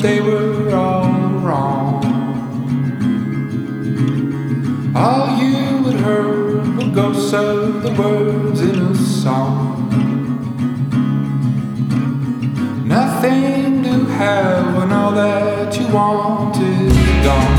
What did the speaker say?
they were all wrong. All you would heard were ghosts of the words in a song. Nothing to have when all that you want is gone.